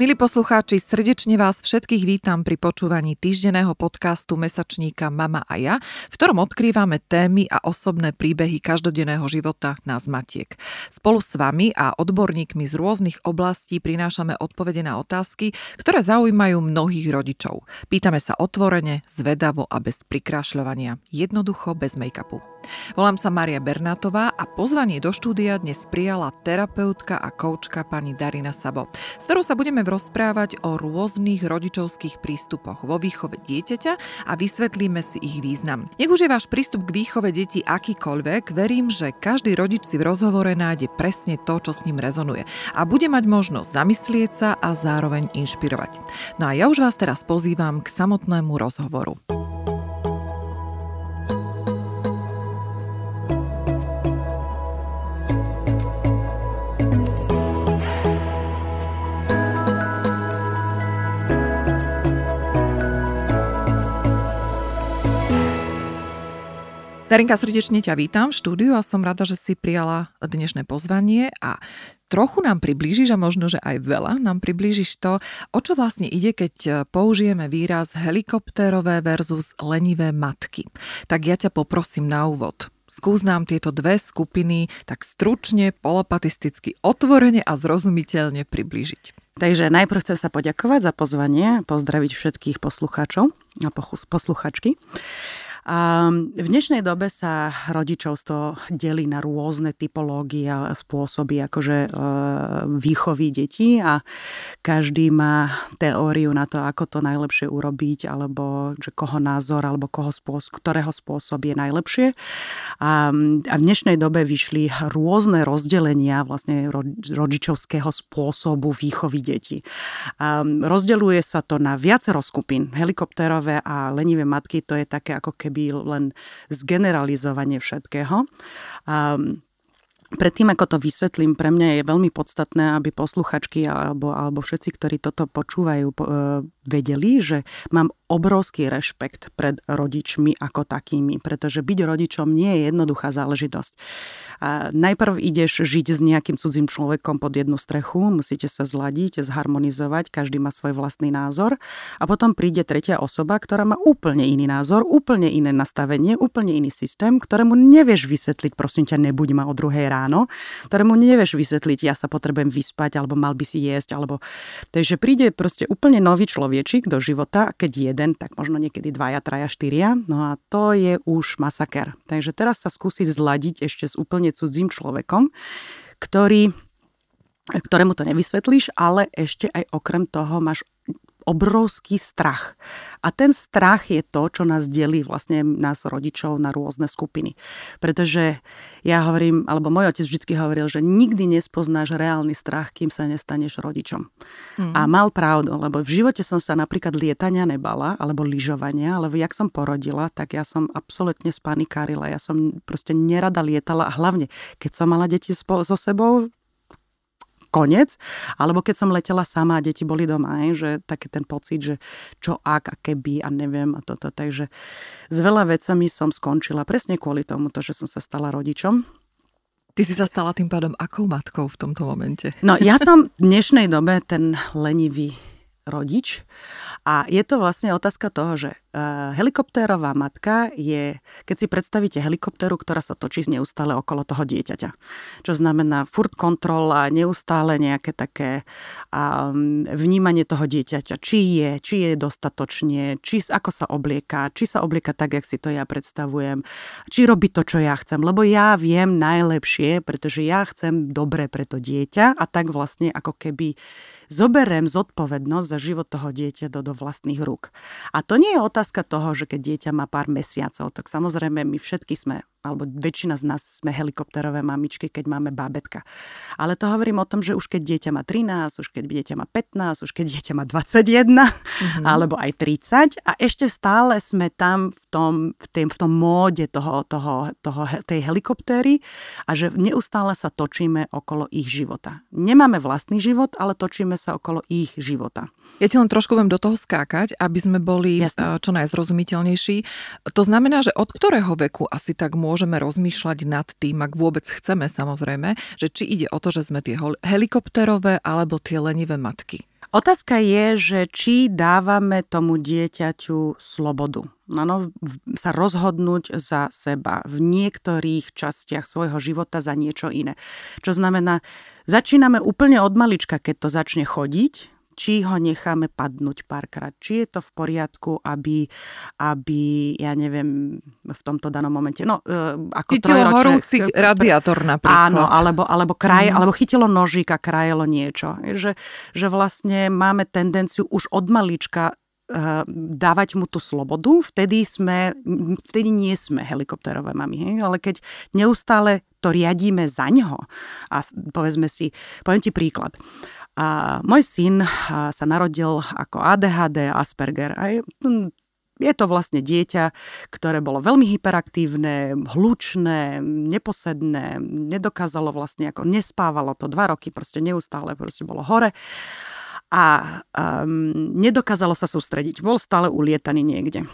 Milí poslucháči, srdečne vás všetkých vítam pri počúvaní týždenného podcastu mesačníka Mama a ja, v ktorom odkrývame témy a osobné príbehy každodenného života nás matiek. Spolu s vami a odborníkmi z rôznych oblastí prinášame odpovede na otázky, ktoré zaujímajú mnohých rodičov. Pýtame sa otvorene, zvedavo a bez prikrášľovania. Jednoducho, bez make-upu. Volám sa Maria Bernátová a pozvanie do štúdia dnes prijala terapeutka a koučka pani Darina Sabo, s ktorou sa budeme rozprávať o rôznych rodičovských prístupoch vo výchove dieťaťa a vysvetlíme si ich význam. Nech už je váš prístup k výchove detí akýkoľvek, verím, že každý rodič si v rozhovore nájde presne to, čo s ním rezonuje a bude mať možnosť zamyslieť sa a zároveň inšpirovať. No a ja už vás teraz pozývam k samotnému rozhovoru. Darinka, srdečne ťa vítam v štúdiu a som rada, že si prijala dnešné pozvanie a trochu nám priblížiš a možno, že aj veľa nám priblížiš to, o čo vlastne ide, keď použijeme výraz helikoptérové versus lenivé matky. Tak ja ťa poprosím na úvod. Skús nám tieto dve skupiny tak stručne, polopatisticky, otvorene a zrozumiteľne priblížiť. Takže najprv chcem sa poďakovať za pozvanie, pozdraviť všetkých poslucháčov a posluchačky. A v dnešnej dobe sa rodičovstvo delí na rôzne typológie a spôsoby akože e, výchovy detí a každý má teóriu na to, ako to najlepšie urobiť, alebo že koho názor, alebo koho spôsob, ktorého spôsob je najlepšie. A, a v dnešnej dobe vyšli rôzne rozdelenia vlastne rodičovského spôsobu výchovy detí. A rozdeľuje sa to na viacero skupín. Helikopterové a lenivé matky, to je také ako keby keby len zgeneralizovanie všetkého. A Predtým, ako to vysvetlím, pre mňa je veľmi podstatné, aby posluchačky alebo, alebo všetci, ktorí toto počúvajú, e, vedeli, že mám obrovský rešpekt pred rodičmi ako takými, pretože byť rodičom nie je jednoduchá záležitosť. A najprv ideš žiť s nejakým cudzím človekom pod jednu strechu, musíte sa zladiť, zharmonizovať, každý má svoj vlastný názor a potom príde tretia osoba, ktorá má úplne iný názor, úplne iné nastavenie, úplne iný systém, ktorému nevieš vysvetliť, prosím ťa, nebuď ma o druhej ráno, ktorému nevieš vysvetliť, ja sa potrebujem vyspať, alebo mal by si jesť, alebo... Takže príde proste úplne nový človečik do života, keď jeden, tak možno niekedy dvaja, traja, štyria, no a to je už masaker. Takže teraz sa skúsiť zladiť ešte s úplne cudzím človekom, ktorý ktorému to nevysvetlíš, ale ešte aj okrem toho máš obrovský strach. A ten strach je to, čo nás delí vlastne nás rodičov na rôzne skupiny. Pretože ja hovorím, alebo môj otec vždy hovoril, že nikdy nespoznáš reálny strach, kým sa nestaneš rodičom. Mm. A mal pravdu, lebo v živote som sa napríklad lietania nebala, alebo lyžovania, ale jak som porodila, tak ja som absolútne spanikárila. Ja som proste nerada lietala a hlavne, keď som mala deti so sebou, koniec. Alebo keď som letela sama a deti boli doma, aj, že taký ten pocit, že čo ak a keby a neviem a toto. Takže s veľa vecami som skončila presne kvôli tomu, že som sa stala rodičom. Ty si sa stala tým pádom akou matkou v tomto momente? No ja som v dnešnej dobe ten lenivý rodič. A je to vlastne otázka toho, že uh, helikoptérová matka je, keď si predstavíte helikoptéru, ktorá sa točí neustále okolo toho dieťaťa. Čo znamená furt kontrola, neustále nejaké také um, vnímanie toho dieťaťa, či je, či je dostatočne, či ako sa oblieka, či sa oblieka tak, jak si to ja predstavujem, či robí to, čo ja chcem. Lebo ja viem najlepšie, pretože ja chcem dobre pre to dieťa a tak vlastne ako keby zoberiem zodpovednosť za život toho dieťa do, do vlastných rúk. A to nie je otázka toho, že keď dieťa má pár mesiacov, tak samozrejme my všetky sme alebo väčšina z nás sme helikopterové mamičky, keď máme bábetka. Ale to hovorím o tom, že už keď dieťa má 13, už keď dieťa má 15, už keď dieťa má 21, mm-hmm. alebo aj 30 a ešte stále sme tam v tom, v tém, v tom móde toho, toho, toho, tej helikoptéry a že neustále sa točíme okolo ich života. Nemáme vlastný život, ale točíme sa okolo ich života. Ja ti len trošku viem do toho skákať, aby sme boli Jasne. čo najzrozumiteľnejší. To znamená, že od ktorého veku asi tak môžeme rozmýšľať nad tým, ak vôbec chceme samozrejme, že či ide o to, že sme tie helikopterové alebo tie lenivé matky. Otázka je, že či dávame tomu dieťaťu slobodu. Ano, sa rozhodnúť za seba v niektorých častiach svojho života za niečo iné. Čo znamená, začíname úplne od malička, keď to začne chodiť, či ho necháme padnúť párkrát, či je to v poriadku, aby, aby ja neviem, v tomto danom momente, no, uh, ako Chytilo trojročné... horúci radiátor napríklad. Áno, alebo, alebo, kraj, mm. alebo chytilo nožík a krajelo niečo. Že, že vlastne máme tendenciu už od malička uh, dávať mu tú slobodu, vtedy sme, vtedy nie sme helikopterové mami, hej? ale keď neustále to riadíme za ňo a povedzme si, poviem ti príklad. Uh, a môj syn sa narodil ako ADHD, Asperger. A je to vlastne dieťa, ktoré bolo veľmi hyperaktívne, hlučné, neposedné, nedokázalo vlastne, ako nespávalo to dva roky, proste neustále proste bolo hore a um, nedokázalo sa sústrediť. Bol stále ulietaný niekde.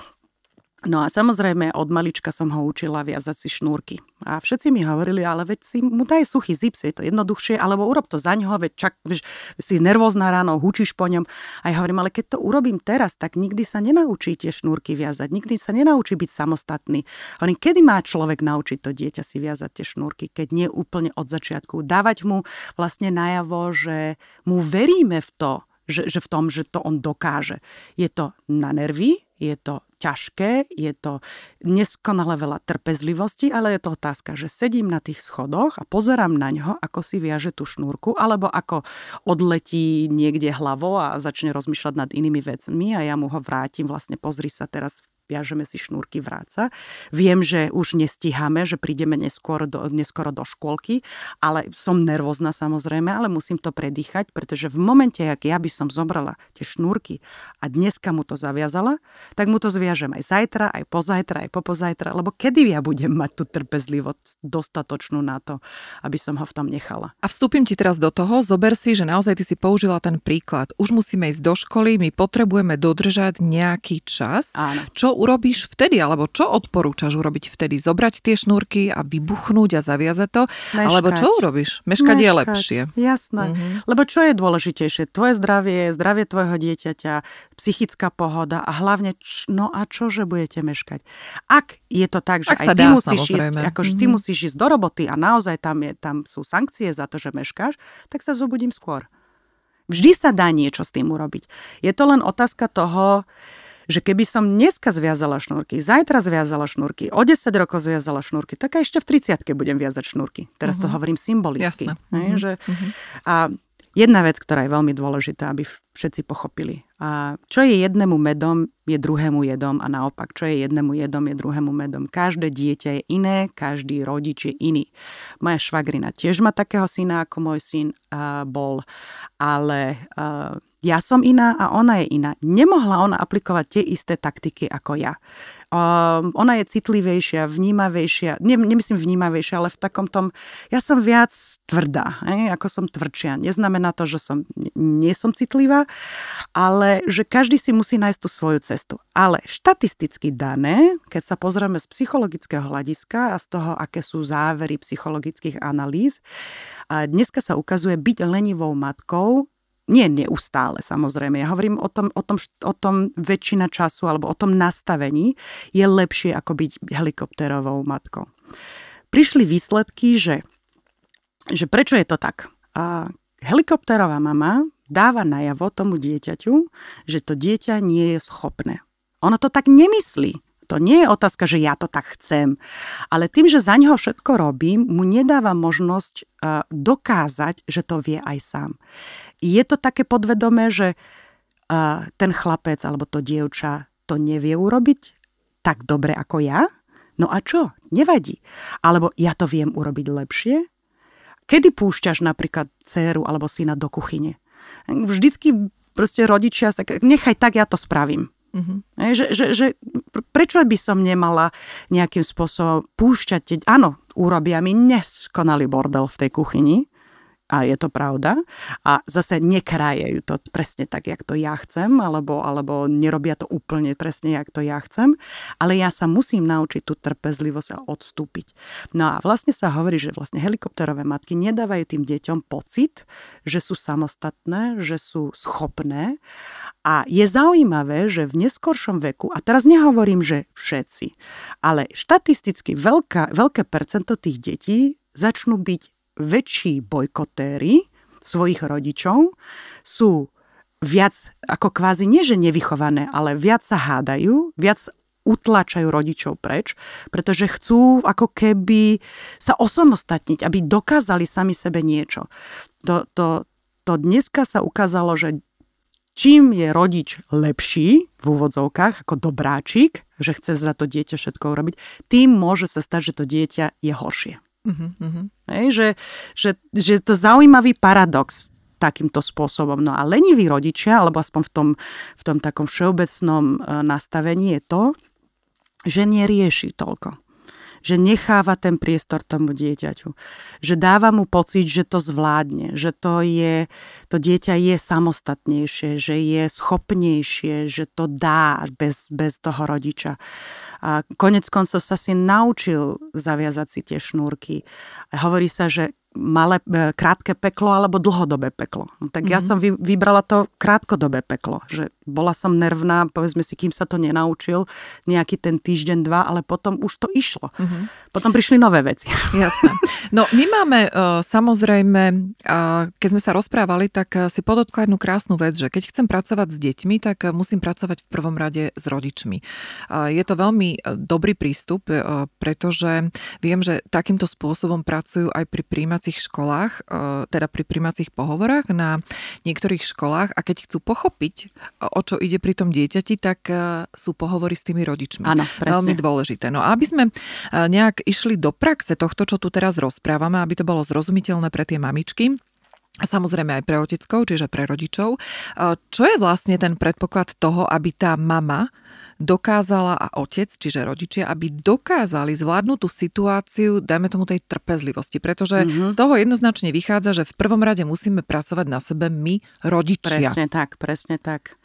No a samozrejme od malička som ho učila viazať si šnúrky. A všetci mi hovorili, ale veď si mu daj suchý zips, je to jednoduchšie, alebo urob to za ňoho, veď čak, vieš, si nervózna ráno, hučíš po ňom. A ja hovorím, ale keď to urobím teraz, tak nikdy sa nenaučí tie šnúrky viazať, nikdy sa nenaučí byť samostatný. Hovorím, kedy má človek naučiť to dieťa si viazať tie šnúrky, keď nie úplne od začiatku. Dávať mu vlastne najavo, že mu veríme v to, že, že v tom, že to on dokáže. Je to na nervy, je to ťažké, je to neskonale veľa trpezlivosti, ale je to otázka, že sedím na tých schodoch a pozerám na ňo, ako si viaže tú šnúrku, alebo ako odletí niekde hlavou a začne rozmýšľať nad inými vecmi a ja mu ho vrátim, vlastne pozri sa teraz viažeme si šnúrky vráca. Viem, že už nestíhame, že prídeme neskôr do, neskoro do škôlky, ale som nervózna samozrejme, ale musím to predýchať, pretože v momente, ak ja by som zobrala tie šnúrky a dneska mu to zaviazala, tak mu to zviažem aj zajtra, aj pozajtra, aj popozajtra, lebo kedy ja budem mať tú trpezlivosť dostatočnú na to, aby som ho v tom nechala. A vstúpim ti teraz do toho, zober si, že naozaj ty si použila ten príklad. Už musíme ísť do školy, my potrebujeme dodržať nejaký čas. Áno. Čo urobíš vtedy, alebo čo odporúčaš urobiť vtedy? Zobrať tie šnúrky a vybuchnúť a zaviazať to? Meškať. Alebo čo urobíš? Meškať, Meškať. je lepšie. Jasné. Uh-huh. Lebo čo je dôležitejšie? Tvoje zdravie, zdravie tvojho dieťaťa, psychická pohoda a hlavne, no a čo, že budete meškať? Ak je to tak, že Ak aj ty, dá, musíš ísť, akože ty mhm. musíš ísť do roboty a naozaj tam, je, tam sú sankcie za to, že meškáš, tak sa zobudím skôr. Vždy sa dá niečo s tým urobiť. Je to len otázka toho, že keby som dneska zviazala šnúrky, zajtra zviazala šnúrky, o 10 rokov zviazala šnúrky, tak aj ešte v 30 budem viazať šnúrky. Teraz uh-huh. to mhm. hovorím symbolicky. Jasne. uh-huh. že, uh-huh. A jedna vec, ktorá je veľmi dôležitá, aby všetci pochopili. A čo je jednému medom, je druhému jedom a naopak, čo je jednému jedom, je druhému medom. Každé dieťa je iné, každý rodič je iný. Moja švagrina tiež má takého syna, ako môj syn uh, bol, ale uh, ja som iná a ona je iná. Nemohla ona aplikovať tie isté taktiky ako ja. Um, ona je citlivejšia, vnímavejšia, ne, nemyslím vnímavejšia, ale v takom tom, ja som viac tvrdá, hej, ako som tvrdšia. Neznamená to, že som, nie som citlivá, ale že každý si musí nájsť tú svoju cestu. Ale štatisticky dané, keď sa pozrieme z psychologického hľadiska a z toho, aké sú závery psychologických analýz, a dneska sa ukazuje byť lenivou matkou nie neustále samozrejme, ja hovorím o tom, o, tom, o tom väčšina času alebo o tom nastavení je lepšie ako byť helikopterovou matkou. Prišli výsledky, že, že prečo je to tak. A helikopterová mama dáva najavo tomu dieťaťu, že to dieťa nie je schopné. Ono to tak nemyslí. To nie je otázka, že ja to tak chcem. Ale tým, že za neho všetko robím, mu nedáva možnosť dokázať, že to vie aj sám. Je to také podvedomé, že ten chlapec alebo to dievča to nevie urobiť tak dobre ako ja? No a čo? Nevadí. Alebo ja to viem urobiť lepšie? Kedy púšťaš napríklad dceru alebo syna do kuchyne? Vždycky proste rodičia, tak nechaj tak, ja to spravím. Mm-hmm. Že, že, že prečo by som nemala nejakým spôsobom púšťať, áno, urobia mi neskonalý bordel v tej kuchyni, a je to pravda. A zase nekrájajú to presne tak, jak to ja chcem, alebo, alebo nerobia to úplne presne, jak to ja chcem, ale ja sa musím naučiť tú trpezlivosť a odstúpiť. No a vlastne sa hovorí, že vlastne helikopterové matky nedávajú tým deťom pocit, že sú samostatné, že sú schopné a je zaujímavé, že v neskoršom veku, a teraz nehovorím, že všetci, ale štatisticky veľká, veľké percento tých detí začnú byť väčší bojkotéry svojich rodičov, sú viac, ako kvázi nie, že nevychované, ale viac sa hádajú, viac utlačajú rodičov preč, pretože chcú ako keby sa osamostatniť, aby dokázali sami sebe niečo. To, to, to dneska sa ukázalo, že čím je rodič lepší, v úvodzovkách, ako dobráčik, že chce za to dieťa všetko urobiť, tým môže sa stať, že to dieťa je horšie. Uh-huh, Hej, že, že, že to zaujímavý paradox takýmto spôsobom. No a leniví rodičia, alebo aspoň v tom, v tom takom všeobecnom e, nastavení je to, že nerieši toľko že necháva ten priestor tomu dieťaťu. Že dáva mu pocit, že to zvládne, že to, je, to dieťa je samostatnejšie, že je schopnejšie, že to dá bez, bez toho rodiča. A konec koncov sa si naučil zaviazať si tie šnúrky. Hovorí sa, že malé, e, krátke peklo alebo dlhodobé peklo. No, tak mm-hmm. ja mhm. som vy, vybrala to krátkodobé peklo, že bola som nervná, povedzme si, kým sa to nenaučil, nejaký ten týždeň, dva, ale potom už to išlo. Mm-hmm. Potom prišli nové veci. Jasné. No my máme uh, samozrejme, uh, keď sme sa rozprávali, tak si podotkla jednu krásnu vec, že keď chcem pracovať s deťmi, tak musím pracovať v prvom rade s rodičmi. Je to veľmi uh, dobrý prístup, uh, pretože viem, že takýmto spôsobom pracujú aj pri príjmací príjmacích školách, e, teda pri príjmacích pohovorách na niektorých školách a keď chcú pochopiť, o čo ide pri tom dieťati, tak e, sú pohovory s tými rodičmi. Áno, Veľmi dôležité. No a aby sme e, nejak išli do praxe tohto, čo tu teraz rozprávame, aby to bolo zrozumiteľné pre tie mamičky, a samozrejme aj pre oteckov, čiže pre rodičov. Čo je vlastne ten predpoklad toho, aby tá mama dokázala a otec, čiže rodičia, aby dokázali zvládnuť tú situáciu, dajme tomu tej trpezlivosti. Pretože mm-hmm. z toho jednoznačne vychádza, že v prvom rade musíme pracovať na sebe my, rodičia. Presne tak, presne tak.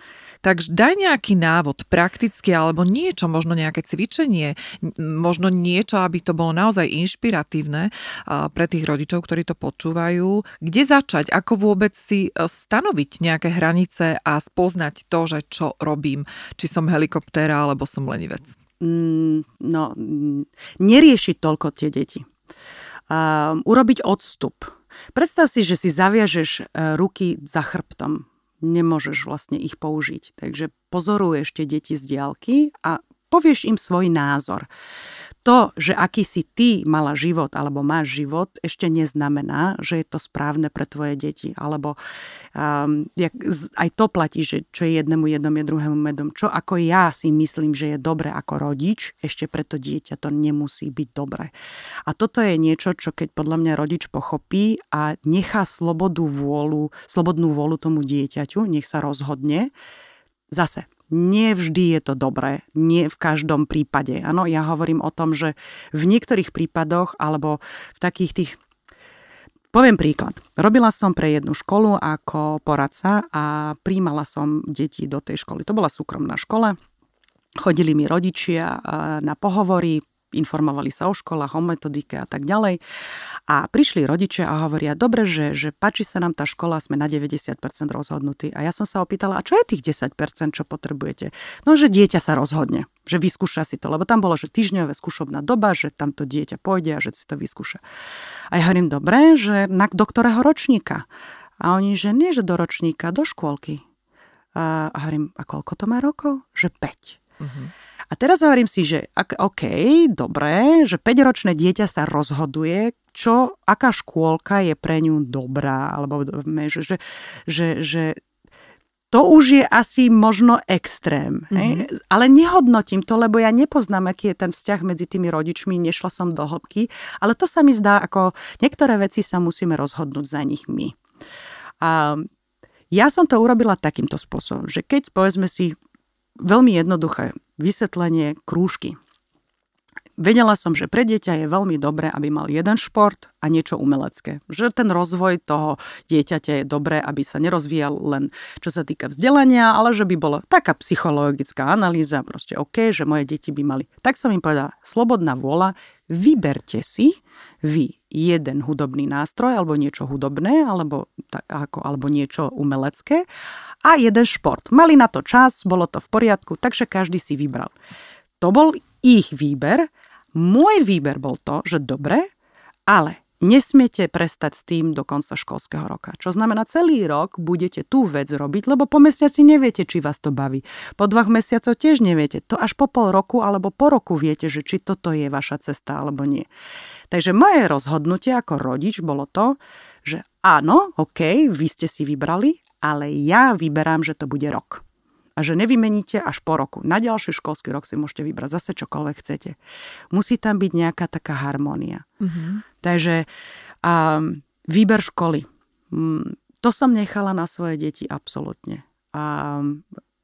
Takže daj nejaký návod prakticky alebo niečo, možno nejaké cvičenie, možno niečo, aby to bolo naozaj inšpiratívne pre tých rodičov, ktorí to počúvajú. Kde začať? Ako vôbec si e, stanoviť nejaké hranice a spoznať to, že čo robím? Či som helikoptéra alebo som lenivec? Mm, no, mm, neriešiť toľko tie deti. Um, urobiť odstup. Predstav si, že si zaviažeš e, ruky za chrbtom nemôžeš vlastne ich použiť. Takže pozoruješ tie deti z diálky a povieš im svoj názor to, že aký si ty mala život alebo máš život, ešte neznamená, že je to správne pre tvoje deti. Alebo um, jak, aj to platí, že čo je jednému jednom, je druhému medom. Čo ako ja si myslím, že je dobre ako rodič, ešte pre to dieťa to nemusí byť dobre. A toto je niečo, čo keď podľa mňa rodič pochopí a nechá slobodu vôľu, slobodnú vôľu tomu dieťaťu, nech sa rozhodne, zase nie vždy je to dobré, nie v každom prípade. Áno, ja hovorím o tom, že v niektorých prípadoch alebo v takých tých Poviem príklad. Robila som pre jednu školu ako poradca a príjmala som deti do tej školy. To bola súkromná škola. Chodili mi rodičia na pohovory, informovali sa o školách, o metodike a tak ďalej. A prišli rodičia a hovoria, dobre, že, že páči sa nám tá škola, sme na 90% rozhodnutí. A ja som sa opýtala, a čo je tých 10%, čo potrebujete? No, že dieťa sa rozhodne, že vyskúša si to, lebo tam bolo, že týždňové skúšobná doba, že tam to dieťa pôjde a že si to vyskúša. A ja hovorím, dobre, že na, do ktorého ročníka? A oni, že nie, že do ročníka, do škôlky. A, a hovorím, a koľko to má rokov? Že 5. Uh-huh. A teraz hovorím si, že ak, OK, dobre, že 5-ročné dieťa sa rozhoduje, čo, aká škôlka je pre ňu dobrá, alebo že, že, že, že to už je asi možno extrém. Mm-hmm. Ale nehodnotím to, lebo ja nepoznám, aký je ten vzťah medzi tými rodičmi, nešla som do hĺbky, ale to sa mi zdá, ako niektoré veci sa musíme rozhodnúť za nich my. A ja som to urobila takýmto spôsobom, že keď povedzme si veľmi jednoduché vysvetlenie krúžky. vedela som, že pre dieťa je veľmi dobré, aby mal jeden šport a niečo umelecké. Že ten rozvoj toho dieťaťa je dobré, aby sa nerozvíjal len čo sa týka vzdelania, ale že by bola taká psychologická analýza, proste OK, že moje deti by mali. Tak som im povedala, slobodná vôľa, vyberte si vy jeden hudobný nástroj alebo niečo hudobné alebo, tak, ako, alebo niečo umelecké a jeden šport. Mali na to čas, bolo to v poriadku, takže každý si vybral. To bol ich výber. Môj výber bol to, že dobre, ale nesmiete prestať s tým do konca školského roka. Čo znamená, celý rok budete tú vec robiť, lebo po mesiaci neviete, či vás to baví. Po dvoch mesiacoch tiež neviete. To až po pol roku alebo po roku viete, že či toto je vaša cesta alebo nie. Takže moje rozhodnutie ako rodič bolo to, že áno, OK, vy ste si vybrali, ale ja vyberám, že to bude rok a že nevymeníte až po roku. Na ďalší školský rok si môžete vybrať zase čokoľvek chcete. Musí tam byť nejaká taká harmónia. Mm-hmm. Takže um, výber školy. Um, to som nechala na svoje deti absolútne. A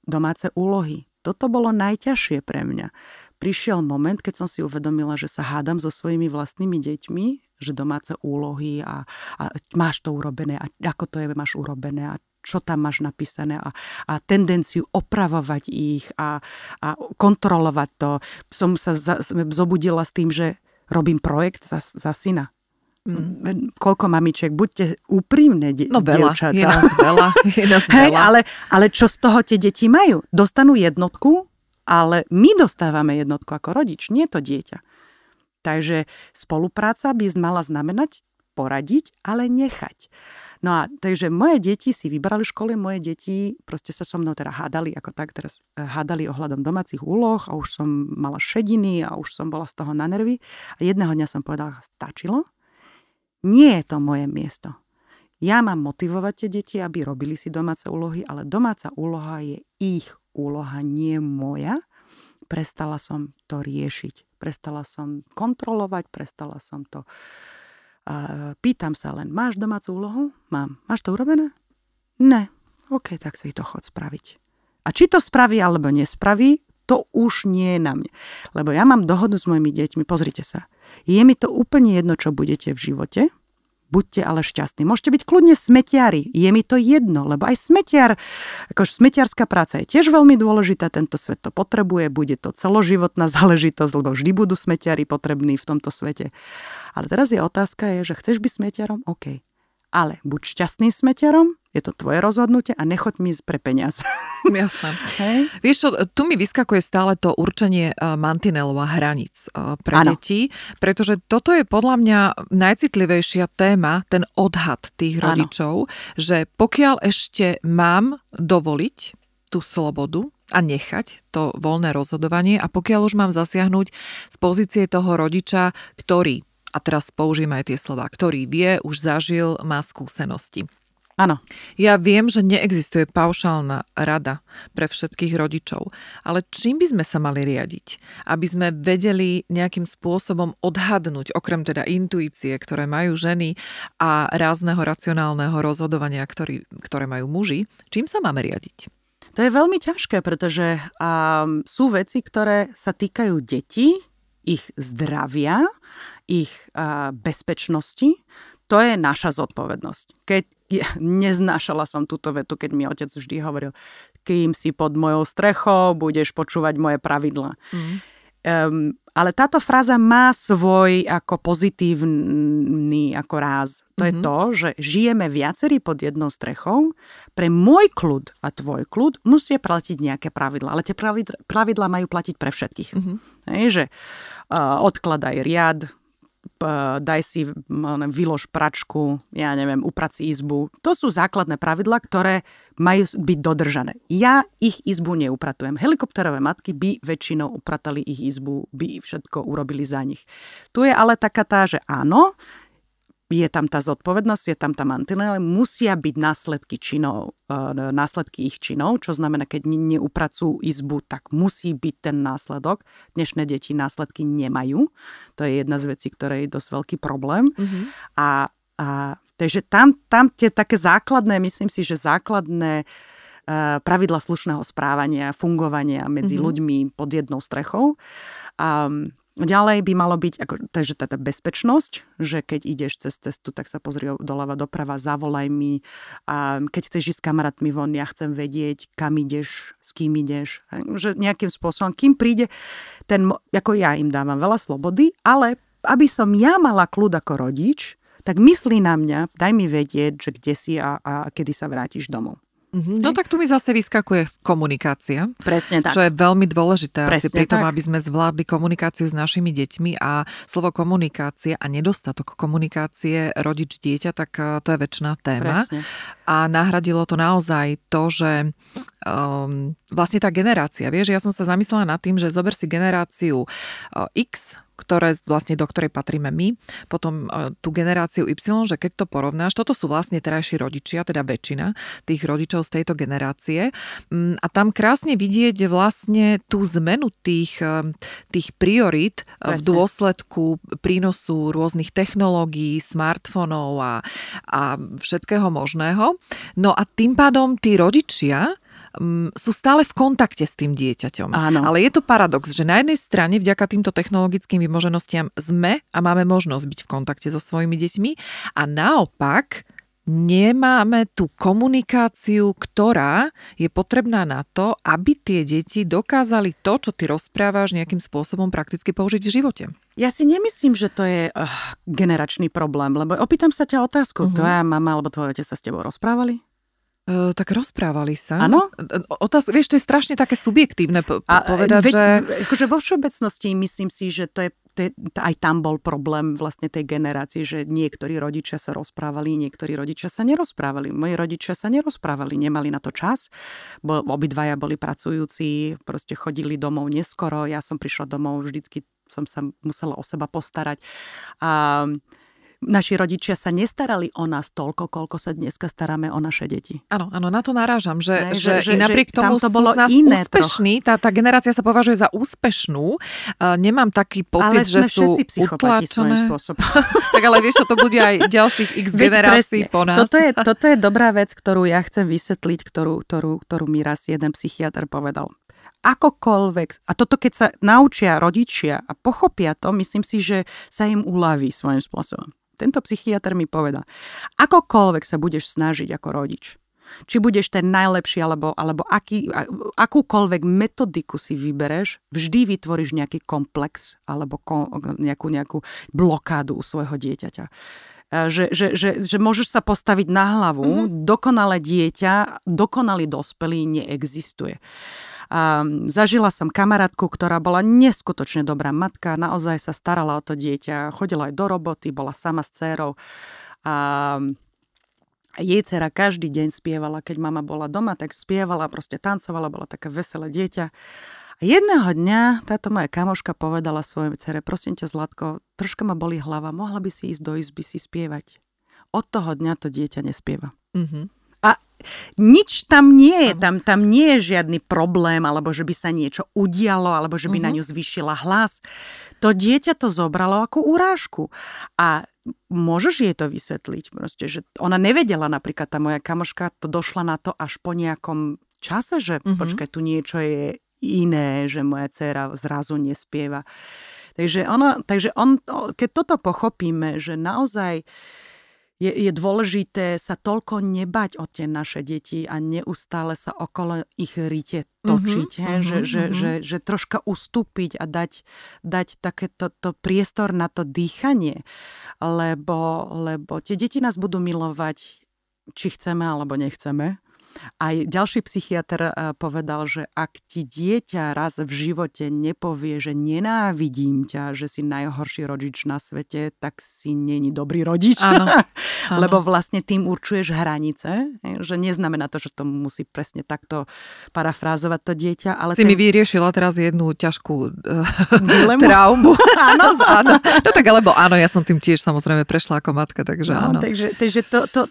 domáce úlohy. Toto bolo najťažšie pre mňa. Prišiel moment, keď som si uvedomila, že sa hádam so svojimi vlastnými deťmi, že domáce úlohy a, a máš to urobené a ako to je, máš urobené a čo tam máš napísané a, a tendenciu opravovať ich a, a kontrolovať to. Som sa za, zobudila s tým, že robím projekt za, za syna. Mm. Koľko mamičiek, buďte úprimné, de- no veľa, dievčatá. Je nás veľa, je nás veľa. Hej, ale, ale čo z toho tie deti majú? Dostanú jednotku, ale my dostávame jednotku ako rodič, nie to dieťa. Takže spolupráca by mala znamenať poradiť, ale nechať. No a takže moje deti si vybrali školy, moje deti proste sa so mnou teda hádali, ako tak teraz eh, hádali ohľadom domácich úloh a už som mala šediny a už som bola z toho na nervy. A jedného dňa som povedala, stačilo? Nie je to moje miesto. Ja mám motivovať tie deti, aby robili si domáce úlohy, ale domáca úloha je ich úloha, nie moja. Prestala som to riešiť. Prestala som kontrolovať, prestala som to uh, a pýtam sa len, máš domácu úlohu? Mám. Máš to urobené? Ne. OK, tak si to chod spraviť. A či to spraví alebo nespraví, to už nie je na mne. Lebo ja mám dohodu s mojimi deťmi, pozrite sa. Je mi to úplne jedno, čo budete v živote, buďte ale šťastní. Môžete byť kľudne smetiari, je mi to jedno, lebo aj smetiar, akože smetiarská práca je tiež veľmi dôležitá, tento svet to potrebuje, bude to celoživotná záležitosť, lebo vždy budú smetiari potrební v tomto svete. Ale teraz je otázka, je, že chceš byť smetiarom? OK. Ale buď šťastným smetiarom, je to tvoje rozhodnutie a nechoď mi pre peniaz. Jasné. Hey? Vieš čo, tu mi vyskakuje stále to určenie uh, mantinelov a hraníc uh, pre ano. deti, pretože toto je podľa mňa najcitlivejšia téma, ten odhad tých rodičov, ano. že pokiaľ ešte mám dovoliť tú slobodu, a nechať to voľné rozhodovanie a pokiaľ už mám zasiahnuť z pozície toho rodiča, ktorý a teraz použijem aj tie slova, ktorý vie, už zažil, má skúsenosti. Áno. Ja viem, že neexistuje paušálna rada pre všetkých rodičov, ale čím by sme sa mali riadiť? Aby sme vedeli nejakým spôsobom odhadnúť, okrem teda intuície, ktoré majú ženy a rázneho racionálneho rozhodovania, ktorý, ktoré majú muži, čím sa máme riadiť? To je veľmi ťažké, pretože um, sú veci, ktoré sa týkajú detí, ich zdravia, ich uh, bezpečnosti to je naša zodpovednosť. Keď ja, neznášala som túto vetu, keď mi otec vždy hovoril, kým si pod mojou strechou, budeš počúvať moje pravidla. Mm. Um, ale táto fráza má svoj ako pozitívny ako ráz. To mm-hmm. je to, že žijeme viacerí pod jednou strechou. Pre môj kľud a tvoj kľud musia platiť nejaké pravidla. Ale tie pravidla majú platiť pre všetkých. Mm-hmm. Hej, že uh, odkladaj riad, daj si, vylož pračku, ja neviem, upraci izbu. To sú základné pravidla, ktoré majú byť dodržané. Ja ich izbu neupratujem. Helikopterové matky by väčšinou upratali ich izbu, by všetko urobili za nich. Tu je ale taká tá, že áno, je tam tá zodpovednosť, je tam tá mantinela, musia byť následky činov, e, následky ich činov, čo znamená, keď neupracujú izbu, tak musí byť ten následok. Dnešné deti následky nemajú. To je jedna z vecí, ktorá je dosť veľký problém. Mm-hmm. A, a takže tam, tam tie také základné, myslím si, že základné uh, pravidla slušného správania, fungovania medzi mm-hmm. ľuďmi pod jednou strechou. Um, Ďalej by malo byť, ako, takže tá bezpečnosť, že keď ideš cez cestu, tak sa pozri doľava doprava, zavolaj mi. A keď chceš ísť s kamarátmi von, ja chcem vedieť, kam ideš, s kým ideš. Že nejakým spôsobom, kým príde ten, ako ja im dávam veľa slobody, ale aby som ja mala kľud ako rodič, tak myslí na mňa, daj mi vedieť, že kde si a, a kedy sa vrátiš domov. Mm-hmm. No tak tu mi zase vyskakuje komunikácia. Presne tak. Čo je veľmi dôležité Presne asi pri tom, tak. aby sme zvládli komunikáciu s našimi deťmi a slovo komunikácie a nedostatok komunikácie rodič-dieťa, tak eh, to je väčšiná téma. Presne. A nahradilo to naozaj to, že um, vlastne tá generácia, vieš, ja som sa zamyslela nad tým, že zober si generáciu uh, X, ktoré, vlastne do ktorej patríme my, potom uh, tú generáciu Y, že keď to porovnáš, toto sú vlastne terajší rodičia, teda väčšina tých rodičov z tejto generácie. Um, a tam krásne vidieť vlastne tú zmenu tých, um, tých priorit v Presne. dôsledku prínosu rôznych technológií, smartfónov a, a všetkého možného. No a tým pádom tí rodičia sú stále v kontakte s tým dieťaťom. Áno. Ale je to paradox, že na jednej strane vďaka týmto technologickým vymoženostiam sme a máme možnosť byť v kontakte so svojimi deťmi a naopak nemáme tú komunikáciu, ktorá je potrebná na to, aby tie deti dokázali to, čo ty rozprávaš, nejakým spôsobom prakticky použiť v živote. Ja si nemyslím, že to je uh, generačný problém, lebo opýtam sa ťa otázku. Uh-huh. Tvoja mama alebo tvoj otec sa s tebou rozprávali? E, tak rozprávali sa. Áno? E, Otáz, vieš, to je strašne také subjektívne po- A povedať, veď, že... Akože vo všeobecnosti myslím si, že to je to je- aj tam bol problém vlastne tej generácie, že niektorí rodičia sa rozprávali, niektorí rodičia sa nerozprávali. Moji rodičia sa nerozprávali, nemali na to čas. Bo, obidvaja boli pracujúci, proste chodili domov neskoro. Ja som prišla domov, vždycky som sa musela o seba postarať. A naši rodičia sa nestarali o nás toľko, koľko sa dneska staráme o naše deti. Áno, áno, na to narážam, že, Hej, že, že- že, napriek že tomu to bolo z nás iné úspešní, tá, tá generácia sa považuje za úspešnú. Uh, nemám taký pocit, Ale že sú utlačené. tak ale vieš, to bude aj ďalších x Veď generácií presne. po nás. Toto je, toto je dobrá vec, ktorú ja chcem vysvetliť, ktorú, ktorú, ktorú mi raz jeden psychiatr povedal. Akokoľvek, a toto keď sa naučia rodičia a pochopia to, myslím si, že sa im uľaví svojím spôsobom. Tento psychiatr mi povedal, akokoľvek sa budeš snažiť ako rodič, či budeš ten najlepší, alebo, alebo aký, akúkoľvek metodiku si vybereš, vždy vytvoríš nejaký komplex alebo ko, nejakú, nejakú blokádu u svojho dieťaťa. A Že, že, že, že môžeš sa postaviť na hlavu, mm-hmm. dokonalé dieťa, dokonalý dospelý neexistuje. A zažila som kamarátku, ktorá bola neskutočne dobrá matka, naozaj sa starala o to dieťa, chodila aj do roboty, bola sama s dcerou. A jej dcera každý deň spievala, keď mama bola doma, tak spievala, proste tancovala, bola také veselé dieťa. A jedného dňa táto moja kamoška povedala svojej dcere, prosím ťa Zlatko, troška ma boli hlava, mohla by si ísť do izby si spievať. Od toho dňa to dieťa nespieva. Mhm. A nič tam nie je, tam, tam nie je žiadny problém, alebo že by sa niečo udialo, alebo že by na ňu zvýšila hlas. To dieťa to zobralo ako urážku. A môžeš jej to vysvetliť. Proste, že ona nevedela, napríklad tá moja kamoška, to došla na to až po nejakom čase, že Mhm. počkaj, tu niečo je iné, že moja dcéra zrazu nespieva. Takže, ono, takže on, keď toto pochopíme, že naozaj je, je dôležité sa toľko nebať o tie naše deti a neustále sa okolo ich rite točiť. Mhm, Mm-hmm, že, mhm, že, mhm. že, že troška ustúpiť a dať, dať takéto to priestor na to dýchanie. Lebo, lebo tie deti nás budú milovať, či chceme alebo nechceme. Aj ďalší psychiatr eh, povedal, že ak ti dieťa raz v živote nepovie, že nenávidím ťa, že si najhorší rodič na svete, tak si není dobrý rodič. Áno, áno. Lebo vlastne tým určuješ hranice, že neznamená to, že to musí presne takto parafrázovať to dieťa, ale Si mi vyriešila teraz jednu ťažkú uh, Dilemu? traumu. áno, áno. No tak alebo áno, ja som tým tiež samozrejme prešla ako matka, takže áno. No, takže, takže to, to,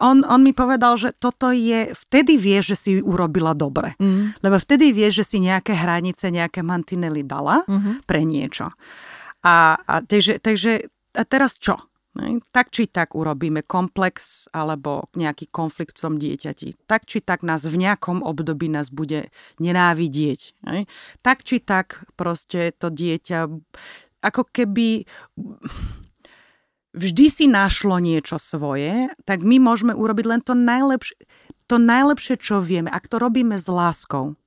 on, on mi povedal, že toto je, vtedy vieš, že si urobila dobre. Mm. Lebo vtedy vieš, že si nejaké hranice, nejaké mantinely dala Mhm. pre niečo. A, a takže, takže a teraz čo? Tak či tak urobíme komplex alebo nejaký konflikt v tom dieťati. Tak či tak nás v nejakom období nás bude nenávidieť. Ne? Tak či tak proste to dieťa ako keby vždy si našlo niečo svoje, tak my môžeme urobiť len to najlepšie, to najlepšie, čo vieme. Ak to robíme s láskou,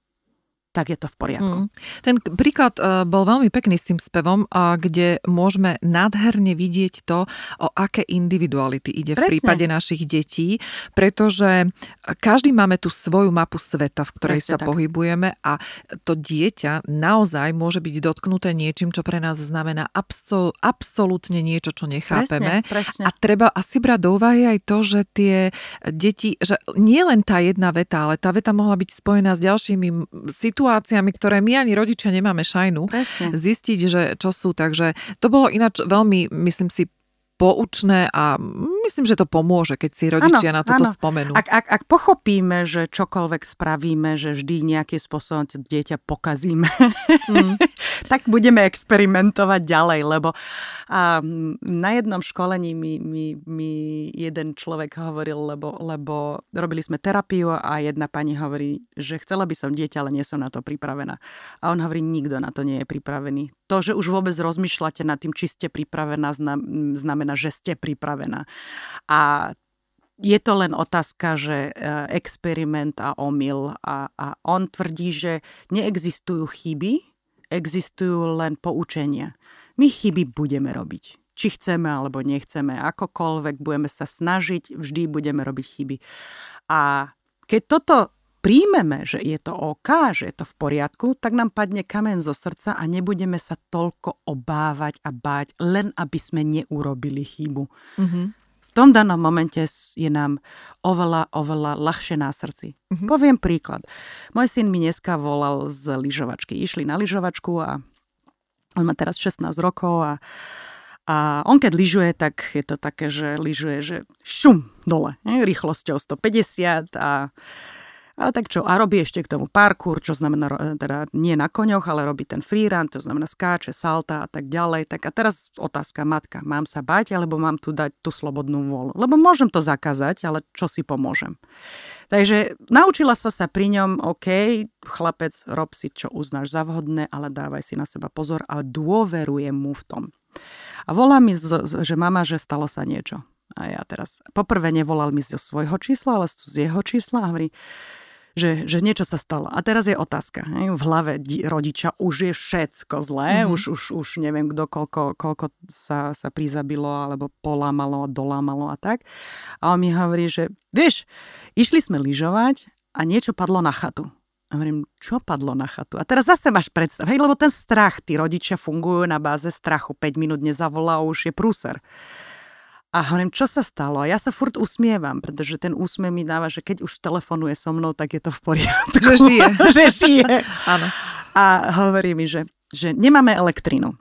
tak je to v poriadku. Mm. Ten príklad uh, bol veľmi pekný s tým spevom, kde môžeme nádherne vidieť to, o aké individuality ide Presne. v prípade našich detí, pretože každý máme tú svoju mapu sveta, v ktorej Presne sa tak. pohybujeme a to dieťa naozaj môže byť dotknuté niečím, čo pre nás znamená absol, absolútne niečo, čo nechápeme. Presne, presne. A treba asi brať do úvahy aj to, že tie deti, že nie len tá jedna veta, ale tá veta mohla byť spojená s ďalšími situáciami, situáciami, ktoré my ani rodičia nemáme šajnu, Presne. zistiť, že čo sú. Takže to bolo ináč veľmi, myslím si, poučné a myslím, že to pomôže, keď si rodičia ano, na toto ano. spomenú. Ak, ak, ak pochopíme, že čokoľvek spravíme, že vždy nejakým spôsobom dieťa pokazíme, mm. tak budeme experimentovať ďalej, lebo a, na jednom školení mi, mi, mi jeden človek hovoril, lebo, lebo robili sme terapiu a jedna pani hovorí, že chcela by som dieťa, ale nie som na to pripravená. A on hovorí, nikto na to nie je pripravený. To, že už vôbec rozmýšľate nad tým, či ste pripravená, znamená znamená, že ste pripravená. A je to len otázka, že e, experiment a omyl. A, a on tvrdí, že neexistujú chyby, existujú len poučenia. My chyby budeme robiť. Či chceme alebo nechceme, akokoľvek budeme sa snažiť, vždy budeme robiť chyby. A keď toto príjmeme, že je to OK, že je to v poriadku, tak nám padne kamen zo srdca a nebudeme sa toľko obávať a báť, len aby sme neurobili chybu. Mm-hmm. V tom danom momente je nám oveľa, oveľa ľahšie na srdci. Mm-hmm. Poviem príklad. Môj syn mi dneska volal z lyžovačky. Išli na lyžovačku a on má teraz 16 rokov a a on keď lyžuje, tak je to také, že lyžuje, že šum dole, ne, rýchlosťou 150 a ale tak čo, a robí ešte k tomu parkour, čo znamená, teda nie na koňoch, ale robí ten freerun, to znamená skáče, salta a tak ďalej. Tak a teraz otázka, matka, mám sa bať, alebo mám tu dať tú slobodnú vôľu? Lebo môžem to zakázať, ale čo si pomôžem? Takže naučila sa sa pri ňom, OK, chlapec, rob si, čo uznáš za vhodné, ale dávaj si na seba pozor a dôverujem mu v tom. A volá mi, že mama, že stalo sa niečo. A ja teraz, poprvé nevolal mi zo svojho čísla, ale z jeho čísla a hovorí, že, že niečo sa stalo. A teraz je otázka. Hej? V hlave rodiča už je všetko zlé, mm-hmm. už, už, už neviem kto, koľko, koľko sa, sa prizabilo, alebo polámalo, dolámalo a tak. A on mi hovorí, že vieš, išli sme lyžovať a niečo padlo na chatu. A hovorím, čo padlo na chatu? A teraz zase máš predstav, hej, lebo ten strach, tí rodičia fungujú na báze strachu. 5 minút nezavolá, už je prúser. A hovorím, čo sa stalo? A ja sa furt usmievam, pretože ten úsmev mi dáva, že keď už telefonuje so mnou, tak je to v poriadku. Že žije. že žije. Áno. A hovorí mi, že, že nemáme elektrinu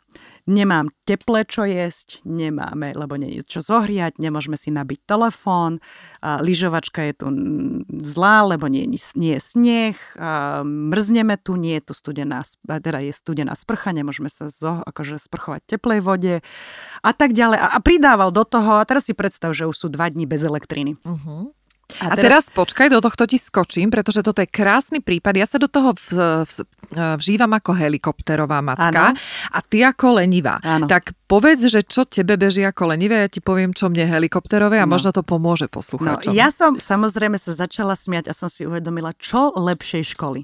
nemám teple čo jesť, nemáme, lebo nie je čo zohriať, nemôžeme si nabiť telefón, lyžovačka je tu zlá, lebo nie, nie je sneh, mrzneme tu, nie je tu studená, teda je studená sprcha, nemôžeme sa zo, akože sprchovať v teplej vode a tak ďalej. A, a pridával do toho, a teraz si predstav, že už sú dva dní bez elektriny. Uh-huh. A, a teraz... teraz počkaj, do tohto ti skočím, pretože toto je krásny prípad. Ja sa do toho v, v, vžívam ako helikopterová matka ano. a ty ako lenivá. Ano. Tak povedz, že čo tebe beží ako lenivé, ja ti poviem, čo mne helikopterové a no. možno to pomôže poslucháčom. No, ja som samozrejme sa začala smiať a som si uvedomila, čo lepšej školy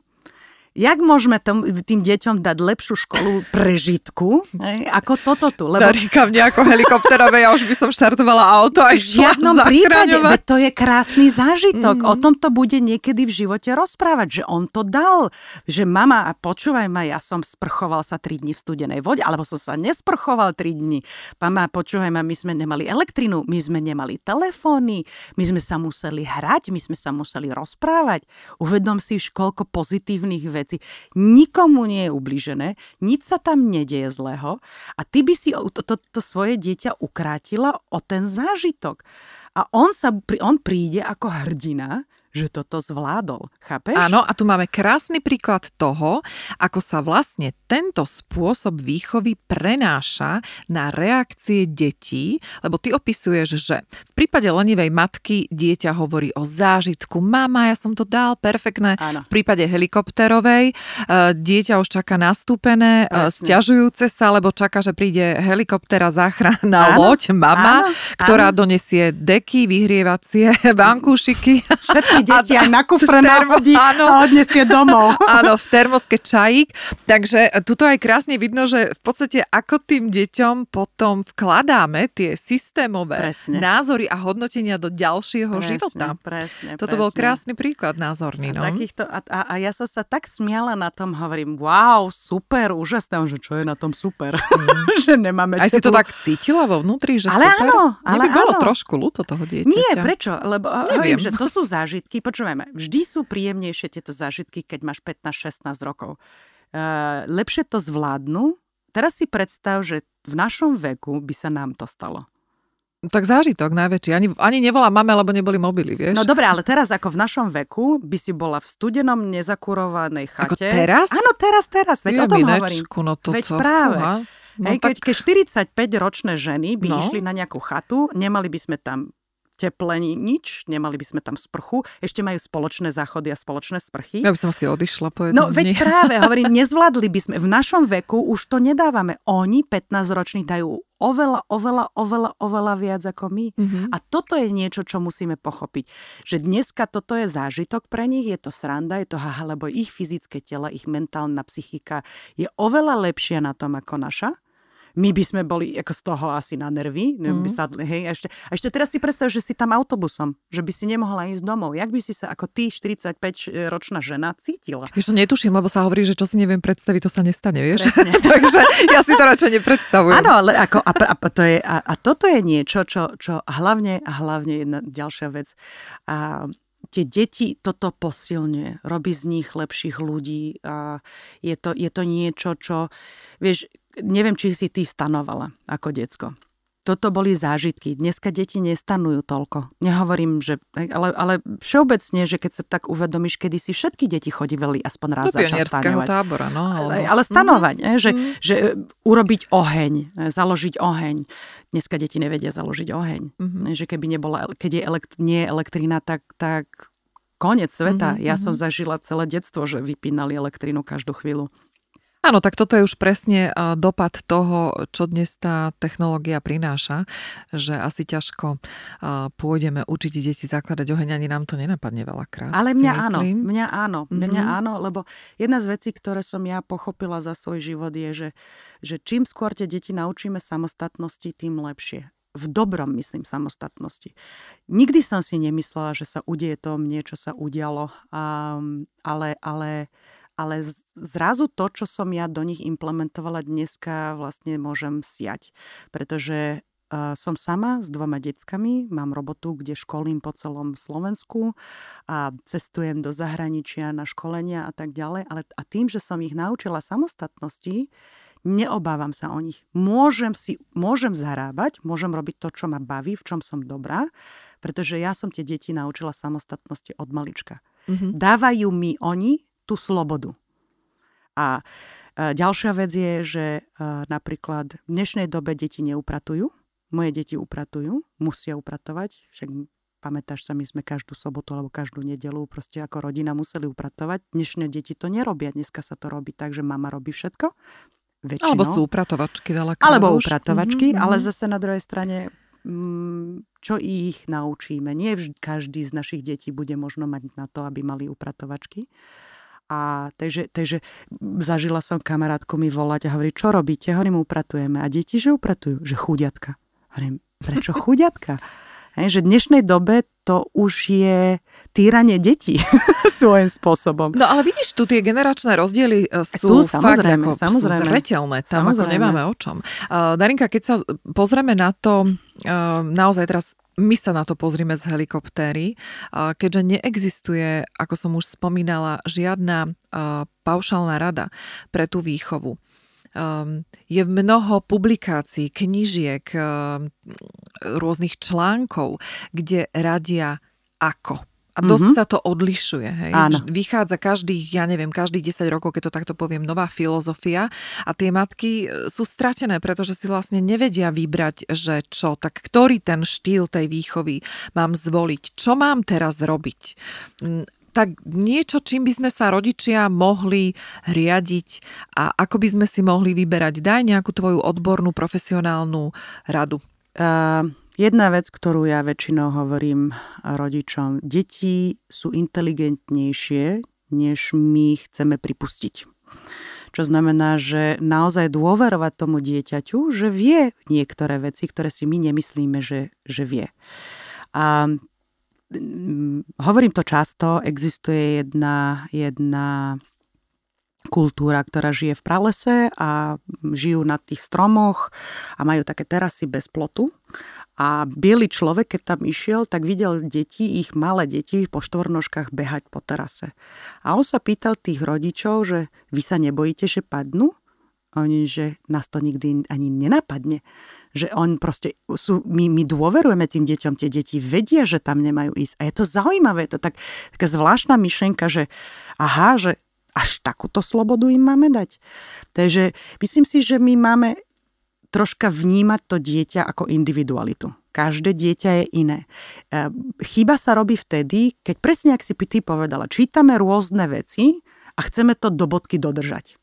jak môžeme tom, tým deťom dať lepšiu školu prežitku, hej, ako toto tu. Lebo... Daríka, mne ako helikopterové, ja už by som štartovala auto a V žiadnom prípade, to je krásny zážitok. Mm-hmm. O tom to bude niekedy v živote rozprávať, že on to dal. Že mama, a počúvaj ma, ja som sprchoval sa 3 dní v studenej vode, alebo som sa nesprchoval 3 dní. Mama, počúvaj ma, my sme nemali elektrinu, my sme nemali telefóny, my sme sa museli hrať, my sme sa museli rozprávať. Uvedom si, koľko pozitívnych vecí veci. Nikomu nie je ubližené, nič sa tam nedieje zlého a ty by si to, to, to svoje dieťa ukrátila o ten zážitok. A on, sa, on príde ako hrdina, že toto zvládol. Chápeš? Áno, a tu máme krásny príklad toho, ako sa vlastne tento spôsob výchovy prenáša na reakcie detí, lebo ty opisuješ, že v prípade lenivej matky dieťa hovorí o zážitku. Mama, ja som to dal, perfektné. Áno. V prípade helikopterovej e, dieťa už čaká nastúpené, e, Presne. stiažujúce sa, lebo čaká, že príde helikoptera záchranná Áno, loď, mama, áno, ktorá áno. donesie deky, vyhrievacie vankúšiky. Všetky deti A- aj na kufre termo- nahodí áno. a odnesie domov. Áno, v termoske čajík. Takže tuto aj krásne vidno, že v podstate ako tým deťom potom vkladáme tie systémové Presne. názory a hodnotenia do ďalšieho života. Presne, Toto presne. bol krásny príklad názorný. No? A, takýchto, a, a, a ja som sa tak smiala na tom, hovorím, wow, super, úžasné, že čo je na tom super, že nemáme Aj si to tak cítila vo vnútri, že Ale super? áno, ale by bolo áno. trošku ľúto toho dieťaťa. Nie, prečo? Lebo Neviem. hovorím, že to sú zážitky. Počúvajme, vždy sú príjemnejšie tieto zážitky, keď máš 15-16 rokov. Uh, lepšie to zvládnu. Teraz si predstav, že v našom veku by sa nám to stalo. Tak zážitok najväčší. Ani, ani nevolá mame, lebo neboli mobily, vieš? No dobre, ale teraz ako v našom veku by si bola v studenom, nezakurovanej Ako chate. teraz? Áno, teraz, teraz. Veď o tom hovorím. Minečku, no to, Veď to, práve. Fúha. No Hej, keď, tak, keď 45-ročné ženy by No. išli na nejakú chatu, nemali by sme tam teple ni- nič, nemali by sme tam sprchu, ešte majú spoločné záchody a spoločné sprchy. ja by som asi odišla po jednom No veď dni. práve, hovorím, nezvládli by sme. V našom veku už to nedávame. Oni, 15-roční, dajú oveľa, oveľa, oveľa, oveľa viac ako my. Mhm. A toto je niečo, čo musíme pochopiť. Že dneska toto je zážitok pre nich, je to sranda, je to haha, lebo ich fyzické telo, ich mentálna psychika je oveľa lepšia na tom ako naša. My by sme boli ako z toho asi na nervy. Mm. By Mhm. sa, hej, a, ešte, a ešte teraz si predstav, že si tam autobusom, že by si nemohla ísť domov. Jak by si sa ako ty, 45-ročná žena, cítila? Vieš, to netuším, lebo sa hovorí, že čo si neviem predstaviť, to sa nestane, vieš? Takže ja si to radšej nepredstavujem. Áno, ale ako, a, a, to je, a, a toto je niečo, čo, čo hlavne, a hlavne jedna ďalšia vec, a tie deti toto posilňuje, robí z nich lepších ľudí. A je, to, je to niečo, čo, vieš, neviem, či si ty stanovala ako decko. Toto boli zážitky. Dneska deti nestanujú toľko. Nehovorím, že... Ale, ale všeobecne, že keď sa tak uvedomíš, kedy si všetky deti chodívali aspoň raz Do za čas stanovať. tábora, no. Ale, ale stanovať, mm že, Mhm. že e, urobiť oheň, e, založiť oheň. Dneska deti nevedia založiť oheň. Mhm. Že keby nebola, keď je elekt, nie je elektrina, tak, tak koniec sveta. Mhm, Ja mhm. som zažila celé detstvo, že vypínali elektrínu každú chvíľu. Áno, tak toto je už presne a, dopad toho, čo dnes tá technológia prináša, že asi ťažko a, pôjdeme učiť deti zakladať oheň, ani nám to nenapadne veľakrát. Ale mňa áno, mňa áno, mňa Mhm. áno, lebo jedna z vecí, ktoré som ja pochopila za svoj život je, že, že čím skôr tie deti naučíme samostatnosti, tým lepšie. V dobrom myslím samostatnosti. Nikdy som si nemyslela, že sa udie to mne, čo sa udialo, um, ale, ale, ale zrazu to, čo som ja do nich implementovala dneska, vlastne môžem siať. Pretože uh, som sama s dvoma deckami, mám robotu, kde školím po celom Slovensku a cestujem do zahraničia na školenia a tak ďalej. Ale a tým, že som ich naučila samostatnosti, neobávam sa o nich. Môžem, si, môžem zarábať, môžem robiť to, čo ma baví, v čom som dobrá, pretože ja som tie deti naučila samostatnosti od malička. Mhm. Dávajú mi oni tú slobodu. A e, ďalšia vec je, že e, napríklad v dnešnej dobe deti neupratujú. Moje deti upratujú, musia upratovať. Však pamätáš sa, my sme každú sobotu alebo každú nedelu proste ako rodina museli upratovať. Dnešné deti to nerobia. Dneska sa to robí tak, že mama robí všetko. Väčšinou. Alebo sú upratovačky veľakrát Alebo už. upratovačky, Mhm, ale zase na druhej strane, mm, čo ich naučíme? Nie vždy každý z našich detí bude možno mať na to, aby mali upratovačky. A takže, takže zažila som kamarátku mi volať a hovorí, čo robíte? Hovorím, upratujeme. A deti, že upratujú? Že chudiatka. Hovorím, prečo chudiatka? Hej, že v dnešnej dobe to už je týranie detí svojím spôsobom. No ale vidíš, tu tie generačné rozdiely e, Sú, sú, fakt samozrejme, ako, samozrejme. sú zreteľné. Tam ako Samozrejme. nemáme o čom. Uh, Darinka, keď sa pozrieme na to, uh, naozaj teraz my sa na to pozrime z helikoptéry, keďže neexistuje, ako som už spomínala, žiadna paušálna rada pre tú výchovu. Je mnoho publikácií, knižiek, um, rôznych článkov, kde radia ako A dosť mm-hmm. sa to odlišuje. Hej? Áno. Vychádza každých, ja neviem, každých 10 rokov, keď to takto poviem, nová filozofia a tie matky e, sú stratené, pretože si vlastne nevedia vybrať, že čo, tak ktorý ten štýl tej výchovy mám zvoliť, čo mám teraz robiť mm, tak niečo, čím by sme sa rodičia mohli riadiť a ako by sme si mohli vyberať. Daj nejakú tvoju odbornú, profesionálnu radu. Uh, Jedna vec, ktorú ja väčšinou hovorím rodičom, deti sú inteligentnejšie, než my chceme pripustiť. Čo znamená, že naozaj dôverovať tomu dieťaťu, že vie niektoré veci, ktoré si my nemyslíme, že, že vie. A mm, hovorím to často, existuje jedna, jedna kultúra, ktorá žije v pralese a žijú na tých stromoch a majú také terasy bez plotu. A biely človek, keď tam išiel, tak videl deti, ich malé deti po štvornožkách behať po terase. A on sa pýtal tých rodičov, že vy sa nebojíte, že padnú? Oni, že nás to nikdy ani nenapadne. Že on proste, sú, my, my dôverujeme tým deťom, tie deti vedia, že tam nemajú ísť. A je to zaujímavé, to tak, taká zvláštna myšlenka, že aha, že až takúto slobodu im máme dať. Takže myslím si, že my máme troška vnímať to dieťa ako individualitu. Každé dieťa je iné. E, chyba sa robí vtedy, keď presne, ak si ty povedala, čítame rôzne veci a chceme to do bodky dodržať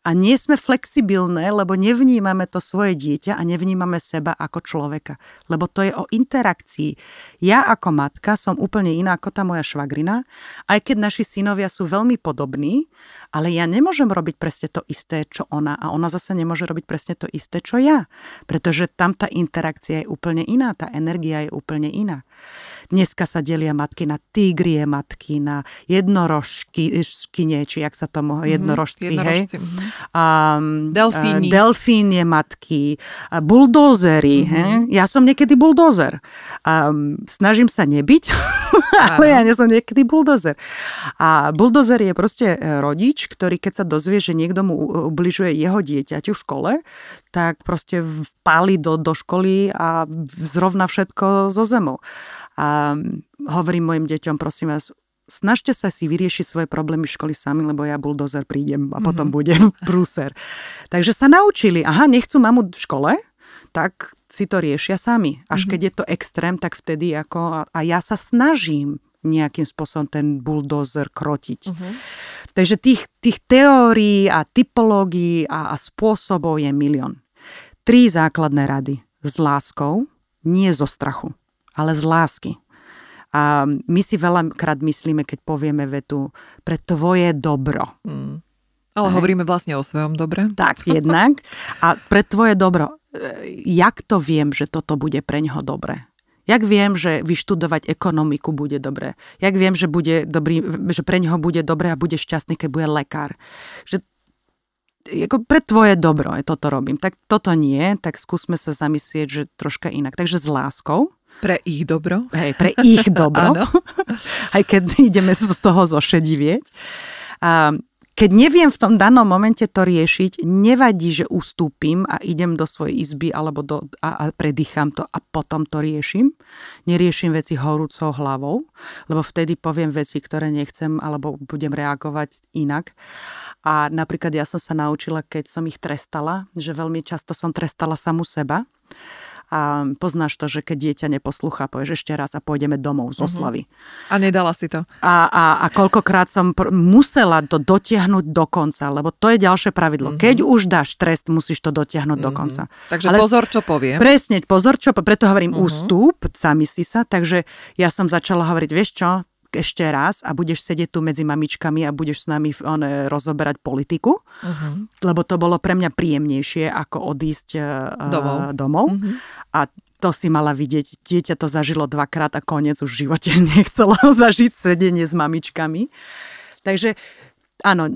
a nie sme flexibilné, lebo nevnímame to svoje dieťa a nevnímame seba ako človeka. Lebo to je o interakcii. Ja ako matka som úplne iná ako tá moja švagrina, aj keď naši synovia sú veľmi podobní, ale ja nemôžem robiť presne to isté, čo ona a ona zase nemôže robiť presne to isté, čo ja. Pretože tam tá interakcia je úplne iná, tá energia je úplne iná. Dneska sa delia matky na tigrie matky, na jednorožky, nie, či jak sa tomu, mm-hmm, jednorožci, jednorožci, hej. Mm-hmm. A, delfíni. A, delfínie matky, a buldózery, mm-hmm. hej. Ja som niekedy buldózer. A, snažím sa nebyť, ale ja nie som niekedy buldozer. A buldozer je proste e, rodič, ktorý keď sa dozvie, že niekto mu ubližuje jeho dieťaťu v škole, tak proste vpáli do, do školy a zrovna všetko zo zemou. A hovorím mojim deťom, prosím vás, snažte sa si vyriešiť svoje problémy v školy sami, lebo ja buldozer prídem a potom mm-hmm. budem prúser. Takže sa naučili, aha, nechcú mamu v škole, tak si to riešia sami. Až mm-hmm. keď je to extrém, tak vtedy ako... A ja sa snažím nejakým spôsobom ten buldozer krotiť. Uh-huh. Takže tých, tých teórií a typológií a, a spôsobov je milión. Tri základné rady. S láskou, nie zo strachu ale z lásky. A my si veľakrát myslíme, keď povieme vetu pre tvoje dobro. Mm. Ale Hej. hovoríme vlastne o svojom dobre. Tak, jednak. A pre tvoje dobro. E, jak to viem, že toto bude pre ňoho dobre? Jak viem, že vyštudovať ekonomiku bude dobré? Jak viem, že, bude dobrý, že pre neho bude dobré a bude šťastný, keď bude lekár? Že ako pre tvoje dobro je toto robím. Tak toto nie, tak skúsme sa zamyslieť, že troška inak. Takže s láskou, pre ich dobro. Hej, pre ich dobro. Aj keď ideme z toho zošedivieť. A keď neviem v tom danom momente to riešiť, nevadí, že ustúpim a idem do svojej izby alebo do, a, a predýcham to a potom to riešim. Neriešim veci horúcou hlavou, lebo vtedy poviem veci, ktoré nechcem alebo budem reagovať inak. A napríklad ja som sa naučila, keď som ich trestala, že veľmi často som trestala samu seba a poznáš to, že keď dieťa neposlúcha, povieš ešte raz a pôjdeme domov z mhm. oslavy. Uh-huh. A nedala si to. A, a, a koľkokrát som pr- musela to dotiahnuť do konca, lebo to je ďalšie pravidlo. Uh-huh. Keď už dáš trest, musíš to dotiahnuť uh-huh. do konca. Takže Ale, pozor, čo poviem. Presne, pozor, čo, preto hovorím uh-huh. ústup, sami si sa, takže ja som začala hovoriť, vieš čo, ešte raz a budeš sedieť tu medzi mamičkami a budeš s nami on, rozoberať politiku, uh-huh. lebo to bolo pre mňa príjemnejšie ako odísť uh, domov. domov. Uh-huh. A to si mala vidieť. Dieťa to zažilo dvakrát a koniec už v živote nechcelo zažiť sedenie s mamičkami. Takže áno,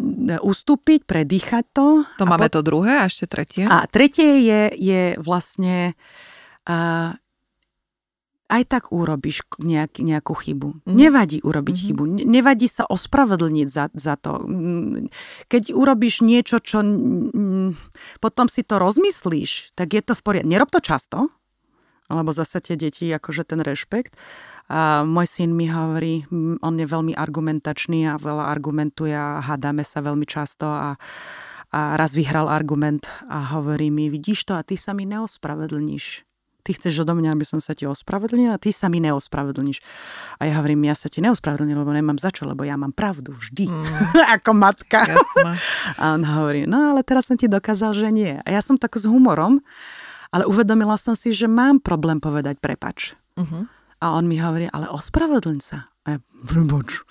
ustúpiť, predýchať to. To máme pot- to druhé a ešte tretie. A tretie je, je vlastne uh, aj tak urobíš nejak, nejakú chybu. Mm. Nevadí urobiť mm-hmm. chybu. Nevadí sa ospravedlniť za, za to. Keď urobíš niečo, čo potom si to rozmyslíš, tak je to v poriadku. Nerob to často, lebo zase tie deti, akože ten rešpekt, A môj syn mi hovorí, on je veľmi argumentačný a veľa argumentuje a hádame sa veľmi často a, a raz vyhral argument a hovorí mi, vidíš to a ty sa mi neospravedlníš ty chceš odo mňa, aby som sa ti ospravedlnila, ty sa mi neospravedlníš. A ja hovorím, ja sa ti neospravedlním, lebo nemám za čo, lebo ja mám pravdu vždy, mm. ako matka. Jasne. A on hovorí, no ale teraz som ti dokázal, že nie. A ja som tak s humorom, ale uvedomila som si, že mám problém povedať prepač. Uh-huh. A on mi hovorí, ale ospravedlň sa. A ja, prepač.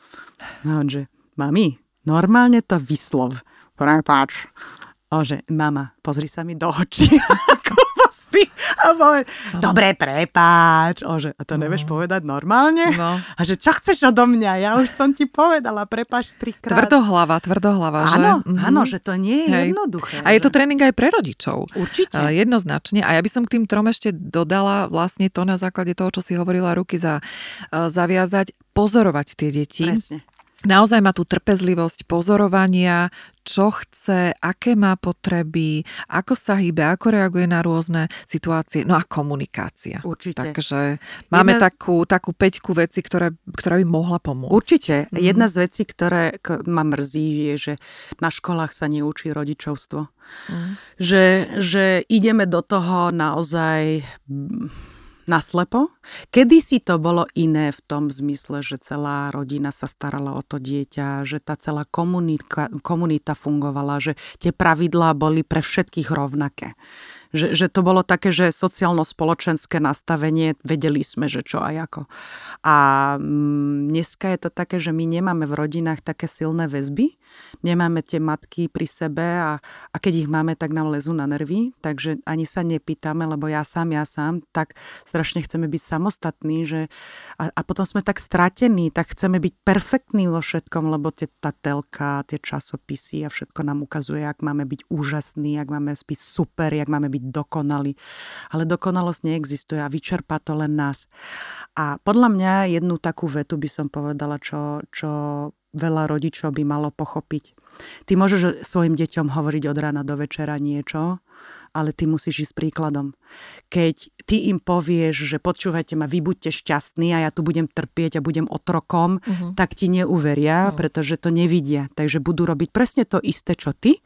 No on že, mami, normálne to vyslov. Prepač. O, že, mama, pozri sa mi do očí. chlapí. A povie, dobre, prepáč. O, že, a to nevieš no. povedať normálne? No. A že čo chceš odo mňa? Ja už som ti povedala, prepáč trikrát. Tvrdohlava, tvrdohlava, že? Áno, mhm. áno, že to nie je Hej. jednoduché. A je to tréning aj pre rodičov. Určite. Uh, jednoznačne. A ja by som k tým trom ešte dodala vlastne to na základe toho, čo si hovorila, ruky za, uh, zaviazať, pozorovať tie deti. Presne naozaj má tú trpezlivosť pozorovania, čo chce, aké má potreby, ako sa hýbe, ako reaguje na rôzne situácie, no a komunikácia. Určite. Takže máme Jedna takú, takú peťku veci, ktoré, ktorá by mohla pomôcť. Určite. Mm. Jedna z vecí, ktoré ma mrzí, je, že na školách sa neučí rodičovstvo. Mm. Že, že ideme do toho naozaj naslepo. Kedy si to bolo iné v tom zmysle, že celá rodina sa starala o to dieťa, že tá celá komunika, komunita fungovala, že tie pravidlá boli pre všetkých rovnaké že, že to bolo také, že sociálno-spoločenské nastavenie, vedeli sme, že čo a ako. A mm, dneska je to také, že my nemáme v rodinách také silné väzby, nemáme tie matky pri sebe a, a keď ich máme, tak nám lezú na nervy, takže ani sa nepýtame, lebo ja sám, ja sám, tak strašne chceme byť samostatní, že a, a potom sme tak stratení, tak chceme byť perfektní vo všetkom, lebo tie, tá telka, tie časopisy a všetko nám ukazuje, ak máme byť úžasní, ak máme byť super, jak máme byť byť dokonalý. Ale dokonalosť neexistuje a vyčerpá to len nás. A podľa mňa jednu takú vetu by som povedala, čo, čo veľa rodičov by malo pochopiť. Ty môžeš svojim deťom hovoriť od rána do večera niečo, ale ty musíš ísť príkladom. Keď ty im povieš, že počúvajte ma, vy buďte šťastní a ja tu budem trpieť a budem otrokom, uh-huh. tak ti neuveria, uh-huh. pretože to nevidia. Takže budú robiť presne to isté, čo ty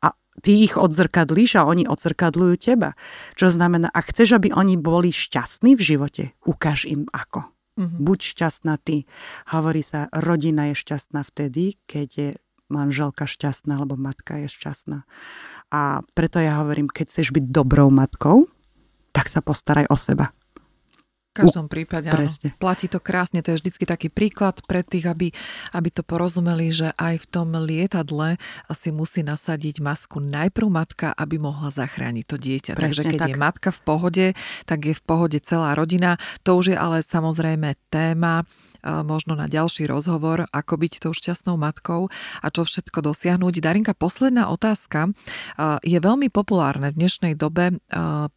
a ty ich odzrkadlíš a oni odzrkadľujú teba. Čo znamená, ak chceš, aby oni boli šťastní v živote, ukáž im ako. Mm-hmm. Buď šťastná ty. Hovorí sa, rodina je šťastná vtedy, keď je manželka šťastná alebo matka je šťastná. A preto ja hovorím, keď chceš byť dobrou matkou, tak sa postaraj o seba. V každom prípade, áno. Platí to krásne, to je vždycky taký príklad pre tých, aby, aby to porozumeli, že aj v tom lietadle si musí nasadiť masku najprv matka, aby mohla zachrániť to dieťa. Presne Takže keď tak. je matka v pohode, tak je v pohode celá rodina. To už je ale samozrejme téma možno na ďalší rozhovor, ako byť tou šťastnou matkou a čo všetko dosiahnuť. Darinka, posledná otázka. Je veľmi populárne v dnešnej dobe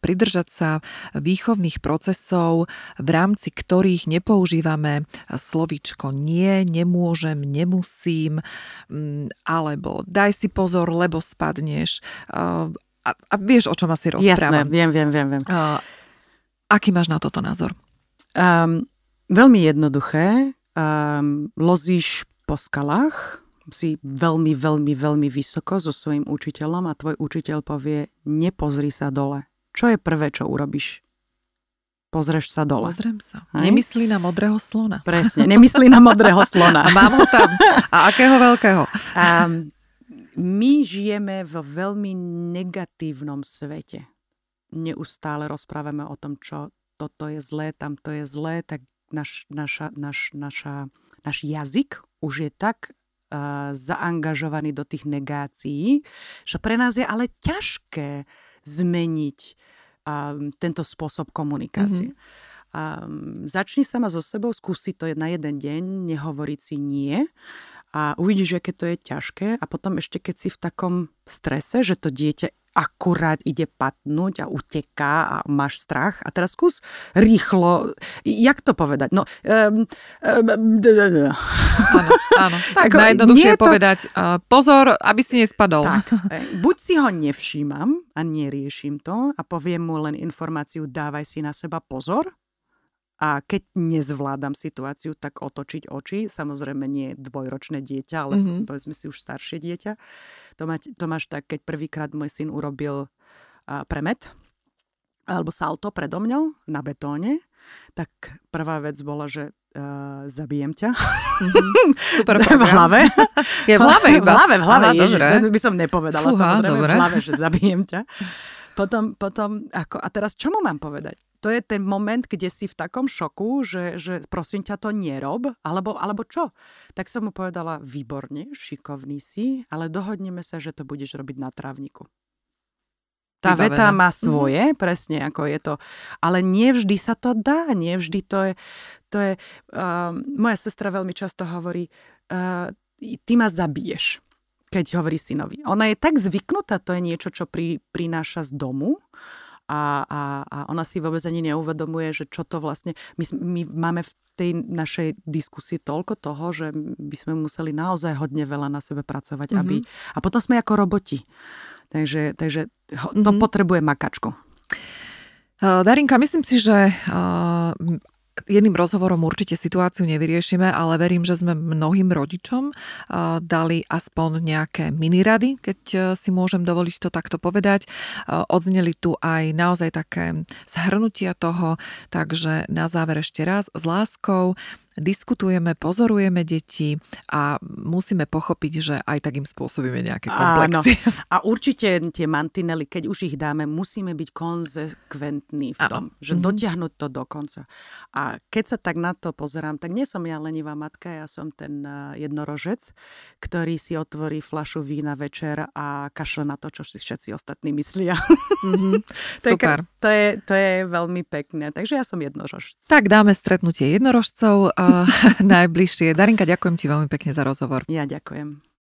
pridržať sa výchovných procesov, v rámci ktorých nepoužívame slovičko nie, nemôžem, nemusím, alebo daj si pozor, lebo spadneš. A, a vieš, o čom asi rozprávam. Jasné, viem, viem, viem. viem. Aký máš na toto názor? Um, Veľmi jednoduché. Um, lozíš po skalách, si veľmi, veľmi, veľmi vysoko so svojím učiteľom a tvoj učiteľ povie, nepozri sa dole. Čo je prvé, čo urobíš? Pozrieš sa dole. Pozriem sa. Hej? Nemyslí na modrého slona. Presne, nemyslí na modrého slona. a mám ho tam. A akého veľkého? Um, my žijeme vo veľmi negatívnom svete. Neustále rozprávame o tom, čo toto je zlé, tamto je zlé, tak naš, naša, naš, naša, naš jazyk už je tak uh, zaangažovaný do tých negácií, že pre nás je ale ťažké zmeniť um, tento spôsob komunikácie. Mm-hmm. Um, začni sa ma so sebou, skúsi to na jeden deň, nehovoriť si nie a uvidíš, aké to je ťažké a potom ešte keď si v takom strese, že to dieťa akurát ide patnúť a uteká a máš strach. A teraz skús rýchlo, jak to povedať? No, um, um, áno, áno. Tak Ako, najjednoduchšie je to... povedať, uh, pozor, aby si nespadol. Tak, e, buď si ho nevšímam a neriešim to a poviem mu len informáciu, dávaj si na seba pozor, a keď nezvládam situáciu, tak otočiť oči. Samozrejme nie dvojročné dieťa, ale mm-hmm. povedzme si už staršie dieťa. To, mať, to máš tak, keď prvýkrát môj syn urobil uh, premet alebo salto predo mňou na betóne, tak prvá vec bola, že uh, zabijem ťa. Mm-hmm. Super v hlave. Je v hlave iba. V hlave, v hlave. Aha, Ježi, by som nepovedala, Fúha, samozrejme dobre. v hlave, že zabijem ťa. Potom, potom ako, a teraz čo mu mám povedať? To je ten moment, kde si v takom šoku, že, že prosím ťa to nerob, alebo, alebo čo? Tak som mu povedala, výborne, šikovný si, ale dohodneme sa, že to budeš robiť na trávniku. Tá Vybavené. veta má svoje, mm-hmm. presne ako je to. Ale nie vždy sa to dá, nie vždy to je... To je uh, moja sestra veľmi často hovorí, uh, ty ma zabiješ, keď hovorí synovi. Ona je tak zvyknutá, to je niečo, čo pri, prináša z domu a, a, a ona si vôbec ani neuvedomuje, že čo to vlastne... My, my máme v tej našej diskusii toľko toho, že by sme museli naozaj hodne veľa na sebe pracovať, mm-hmm. aby... A potom sme ako roboti. Takže, takže to Mhm. potrebuje makačku. Darinka, myslím si, že uh, jedným rozhovorom určite situáciu nevyriešime, ale verím, že sme mnohým rodičom dali aspoň nejaké minirady, keď uh, si môžem dovoliť to takto povedať. Uh, Odzneli tu aj naozaj také zhrnutia toho, takže na záver ešte raz s láskou diskutujeme, pozorujeme deti a musíme pochopiť, že aj tak im spôsobíme nejaké komplexy. Áno. A určite tie mantinely, keď už ich dáme, musíme byť konzekventní v Áno. tom, že Mhm. dotiahnuť to do konca. A keď sa tak na to pozerám, tak nie som ja lenivá matka, ja som ten eh, jednorožec, ktorý si otvorí flašu vína večer a kašle na to, čo si všetci ostatní myslia. Mhm. Tak Super. To je, to je veľmi pekné. Takže ja som jednorožec. Tak dáme stretnutie jednorožcov uh, najbližšie. Darinka, ďakujem ti veľmi pekne za rozhovor. Ja ďakujem.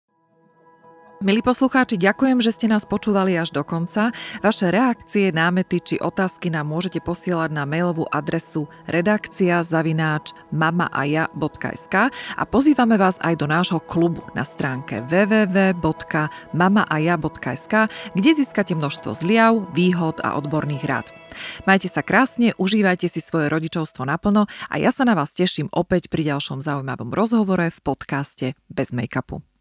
Milí poslucháči, ďakujem, že ste nás počúvali až do konca. Vaše reakcie, námety či otázky nám môžete posielať na mailovú adresu redakcia zavináč mamaaja.sk a pozývame vás aj do nášho klubu na stránke www.mamaaja.sk, kde získate množstvo zliav, výhod a odborných rád. Majte sa krásne, užívajte si svoje rodičovstvo naplno a ja sa na vás teším opäť pri ďalšom zaujímavom rozhovore v podcaste Bez make-upu.